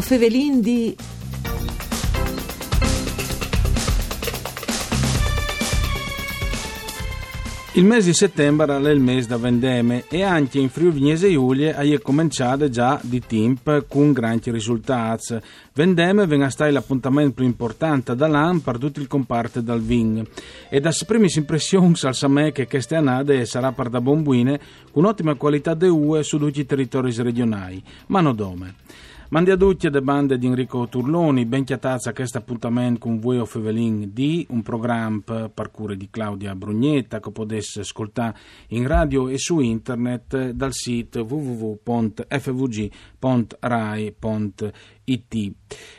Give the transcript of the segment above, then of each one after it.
O fevelin di... Il mese di settembre è il mese da vendeme e anche in Friuli Vignese Giulie è cominciato già di tempo con grandi risultati. Vendeme venga stare l'appuntamento più importante dall'anno per tutto il comparto del vin. E da prime impressioni al Samè che queste annate sarà per da bombuine con ottima qualità de UE su tutti i territori regionali, ma non dome. Mandi a tutti le bande di Enrico Turloni, ben chiatazza a questo appuntamento con voi o Fevelin di un programma per cure di Claudia Brugnetta che potesse ascoltare in radio e su internet dal sito www.fvg.rai.it IT.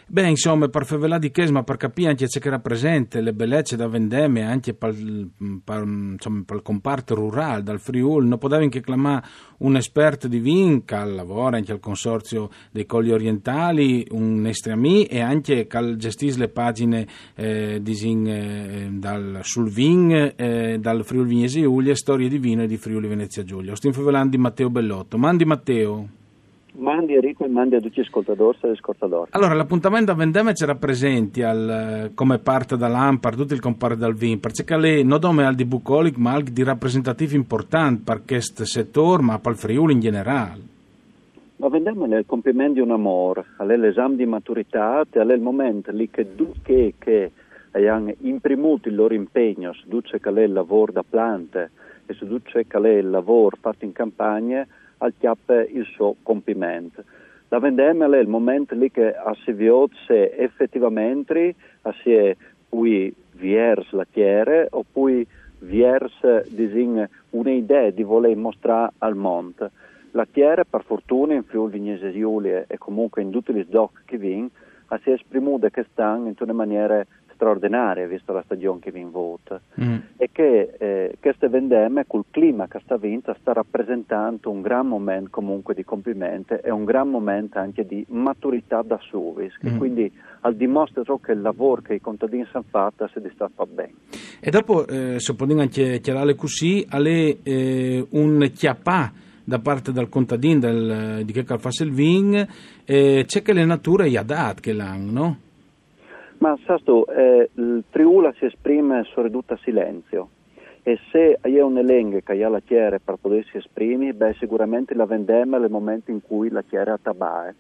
Beh, insomma, per favela di Chesma, per capire anche ciò che rappresenta le bellezze da vendemme anche per, il comparto rurale, dal Friuli, non poteva anche clamare un esperto di vin che lavora anche al consorzio dei Colli Orientali, un estremi e anche che gestisce le pagine eh, disin, eh, dal, sul vin eh, dal Friuli Vignesi Giulia, storie di vino e di Friuli Venezia Giulia. Stiamo favelando di Matteo Bellotto. Mandi Matteo. Mandi Enrico e mandi a tutti gli ascoltatori e ascoltatori. Allora, l'appuntamento a Vendeme c'era presente al, come parte dall'Ampar, tutto il comparto dal VIN, perché lei non come al di bucolic, ma anche di rappresentativi importanti per questo settore, ma per il Friuli in generale. Ma Vendeme è il compimento di un amore, è l'esame di maturità, è il momento lì che tutti che hanno imprimuto il loro impegno tutto che è il lavoro da plante e tutto che è il lavoro fatto in campagna, al chiappe il suo compimento. La vendemmia è il momento lì che si se effettivamente si è poi vers la chiere oppure vers un'idea di voler mostrare al mondo. La chiere, per fortuna, in Friuli Vignese Giulia e comunque in tutti gli doc che vin, si è esprimuta quest'anno in una maniera straordinaria, visto la stagione che viene vota, mm. e che eh, queste vendemme, col clima che sta vinta, sta rappresentando un gran momento comunque di compimento e un gran momento anche di maturità da suvis, mm. quindi al dimostra che il lavoro che i contadini hanno fatto si sta fa bene. E dopo, eh, se possiamo anche chiarare così, è eh, un chiappà da parte del contadino del, di che fa il vin, eh, c'è che le nature gli ha dato che l'hanno, no? Ma Sasto, eh, il Friula si esprime su ridotta silenzio e se hai un elenco che ha la chiara per potersi esprimere, beh sicuramente la vendemma nel momento in cui la chiara tabae.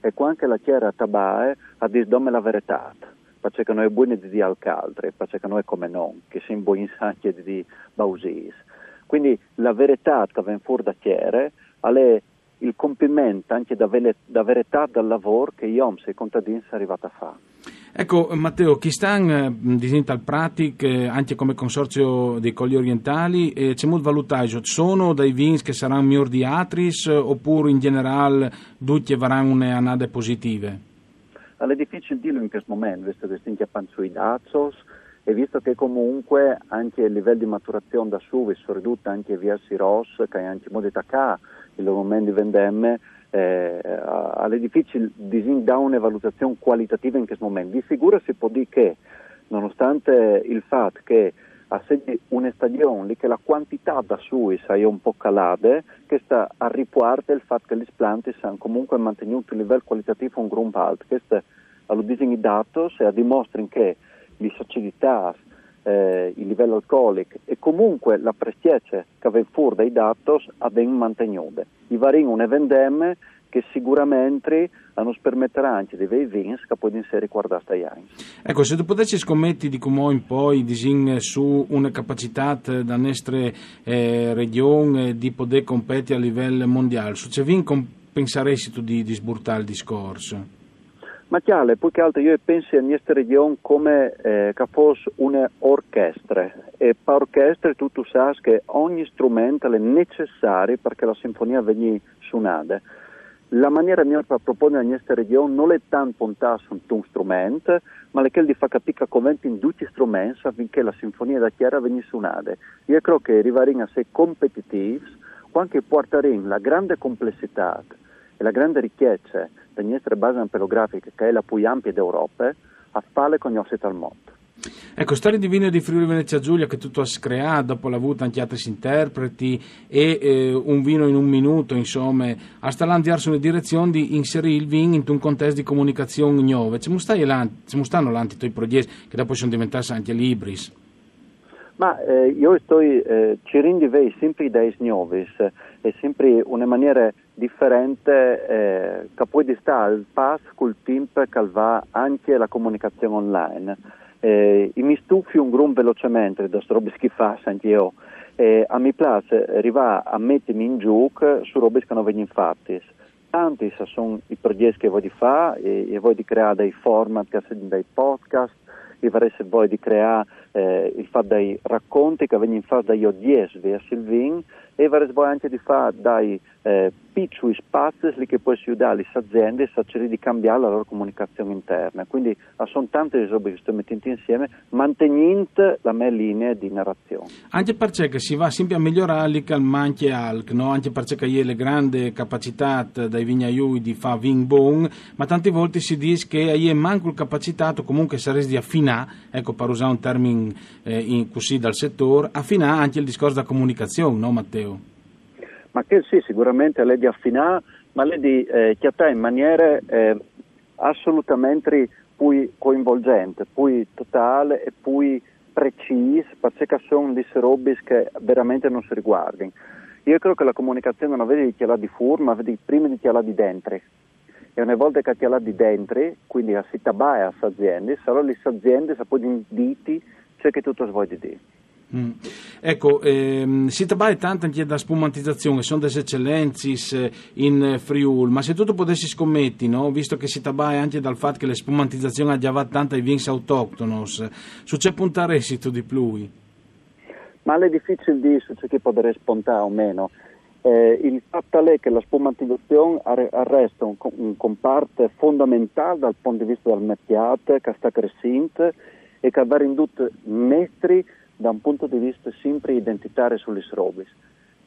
E quando la chiara tabae ha disdome la verità, perché noi buoni di al caltre, perché noi come non, che siamo buoni anche di bausis. Quindi la verità che viene fuori da chiara è il compimento anche da, verità del lavoro che io e i contadini sono arrivati a fare. Ecco Matteo, chi sta in al Pratic eh, anche come consorzio dei Colli Orientali eh, c'è molto valutaggio, sono dei vins che saranno migliori di Atris oppure in generale tutti avranno une annate positive? È difficile dirlo in questo momento, visto che stiamo chiappando sui datos e visto che comunque anche il livello di maturazione da su è ridotto anche verso i ROS, che è anche modalità K, il momento di vendemme, eh, è difficile dare una valutazione qualitativa in questo momento. Di sicuro si può dire che, nonostante il fatto che a una stagione che la quantità da sui sia un po' calata, che sta a riguardo il fatto che gli planti hanno comunque mantenuto il livello qualitativo un gruppo alto. Questo lo dicono i dati e dimostrano che le società, eh, il livello alcolico e comunque la prestezza che aveva fuori dai dati abbiamo mantenuto. I vari ne vendemme che sicuramente non permetterà anche di avere vins che poi essere riguardati agli anni. Ecco, se tu potessi scommetti di come in poi disin su una capacità da nostra eh, regione di poter competere a livello mondiale, su c'è vin penseresti tu di, di sburtare il discorso? Ma chiaro, più che altro io penso a questa regione come eh, fosse un'orchestra e per orchestra tu, tu sai che ogni strumento è necessario perché la sinfonia venga suonata. La maniera mia per proporre a questa regione non è tanto puntare su un strumento, ma è quella di far capire come in tutti gli strumenti affinché la sinfonia da chiara venga suonata. Io credo che arriveremo a essere competitivi quando porteremo la grande complessità e la grande ricchezza della nostra base pelografica, che è la più ampia d'Europa, a fare con gli ossi al mondo. Ecco, storia di vino di Friuli Venezia Giulia che tutto ha screato, dopo l'ha avuto anche altri interpreti e eh, un vino in un minuto, insomma, a stalandiarsi una direzione di inserire il vino in un contesto di comunicazione nuove. Ci stanno l'antito i progetti che dopo sono diventati anche libris? Ma eh, io sto eh, di sempre idee nuove e sempre una maniera differente eh, che può stare al passo col tempo che va anche la comunicazione online. Eh, mi stufi un grum velocemente da robe che fa anche io. Eh, a mi piace arrivare a mettermi in gioco su robe che non vengono fatte. Tanti sono i progetti che voglio fare e, e voglio creare dei format, dei podcast, e vorrei voi di creare eh, il fatto dei racconti che vengono fatti dagli odiesi verso il vin e voi anche di fare dai eh, piccoli spazi che poi si aiutare le aziende a cercare di cambiare la loro comunicazione interna. Quindi sono tante cose che sto mettendo insieme, mantenendo la mia linea di narrazione. Anche perché si va sempre a migliorare il manche alc, no? anche perché hai le grandi capacità dai vignaiui di fare vin bon, ma tante volte si dice che hai manco il capacitato comunque saresti di affinare, ecco per usare un termine eh, così dal settore, affinare anche il discorso della comunicazione, no Matteo? Ma che sì, sicuramente lei di affinare, ma lei di eh, chiattare in maniera eh, assolutamente più coinvolgente, più totale e più precisa, perché sono delle robe che veramente non si riguardano. Io credo che la comunicazione non vede di chialare di fuori, ma vede prima di chialare di dentro. E una volta che chialare di dentro, quindi a si tabaia a aziende, sarò le aziende, poi diti, c'è che tutto svolge di dire. Mm. Ecco, ehm, si tratta tanto anche da spumantizzazione, sono delle eccellenze eh, in Friul, ma se tu potessi scommetti, no? visto che si tratta anche dal fatto che le spumantizzazioni ha già tanto ai vins autoctonos, su c'è puntare tu di più? Ma è difficile dire su c'è chi potrei spontare o meno. Eh, il fatto è che la spumantizzazione resta un, un comparto fondamentale dal punto di vista del mercato che sta crescendo e che va indotto mestri da un punto di vista sempre identitario sulle robe.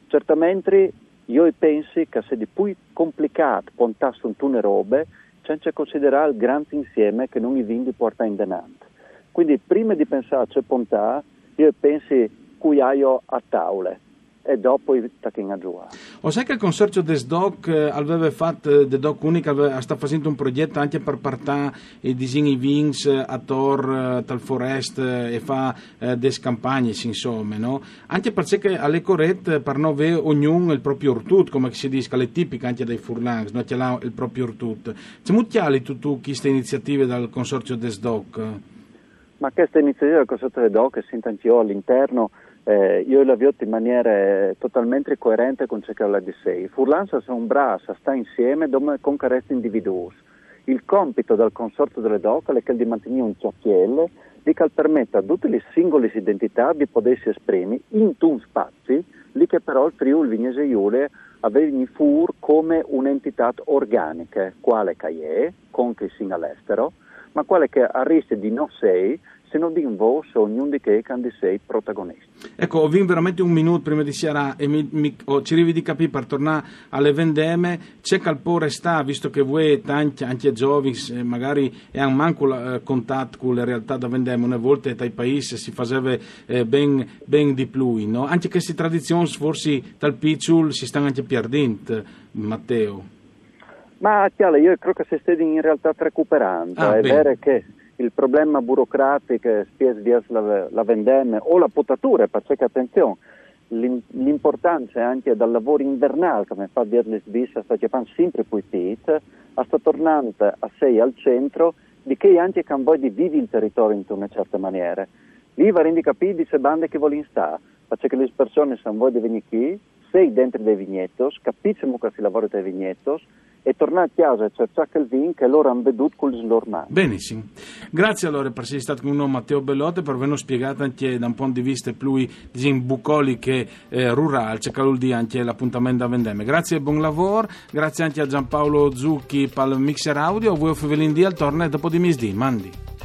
Certamente io penso che se di più complicato pontasse un tune robe, c'è da considerare il grande insieme che non i vindi porta in denante. Quindi prima di pensare a pontare, io penso cui io a tavole e dopo i tacchino giù. O sai che il consorzio des DOC eh, aveva fatto, The Doc Unica sta facendo un progetto anche per partire i disegni Wings a Tor, eh, tal Forest eh, e fa eh, des campagne, insomma, no? Anche perché alle corrette per noi avere ognuno il proprio urtut, come si dice, le tipiche anche dei furlangs, no? C'è il proprio urtut. C'è molti tu, tu queste iniziative dal consorzio des DOC? Ma questa iniziativa del consorzio des DOC io all'interno eh, io vedo in maniera totalmente coerente con ciò che la di sé. Furlanza sono un braccio, sta insieme con carenze individui. Il compito del consorzio delle DOC è di mantenere un di che permette a tutte le singole identità di potersi esprimere in un spazio, lì che però il Friuli Vignese Iule aveva fur come un'entità organica, quale che è, con che sia all'estero, ma quale che a rischio di non sei se non di voi ognuno di che candi sei protagonisti. Ecco, ho vinto veramente un minuto prima di Siara e mi, mi, oh, ci arrivi di capire per tornare alle vendeme, c'è calpore sta, visto che voi tanti, anche giovani, magari hanno manco eh, contatto con le realtà da vendeme, una volta dai paesi si faceva eh, ben, ben, di più, no? Anche queste tradizioni forse dal piccolo si stanno anche perdendo, Matteo. Ma chiaro, io credo che si stia in realtà recuperando, ah, è bene. vero che il problema burocratico di la, la vendemme o la potatura, perché attenzione, l'importanza anche dal lavoro invernale, come fa dire le svisse, sta sempre più pit, sta tornando a sei al centro, di che anche can voi di vivi il territorio in una certa maniera. Lì va rendi capire se bande che vogliono stare, perché le persone sanno voi di venire qui, sei dentro dei vignetos, capiscono che si lavora dei vignetos, e tornare a casa a cercare il vino che loro hanno bevuto con loro mani. Benissimo. Grazie allora per essere stato con noi Matteo Bellotte per averci spiegato anche da un punto di vista più diciamo, bucolico eh, rurale, c'è che anche l'appuntamento da vendemme. Grazie e buon lavoro, grazie anche a Giampaolo Zucchi per il mixer audio, voi Fevelin di al torno dopo di misdì, mandi.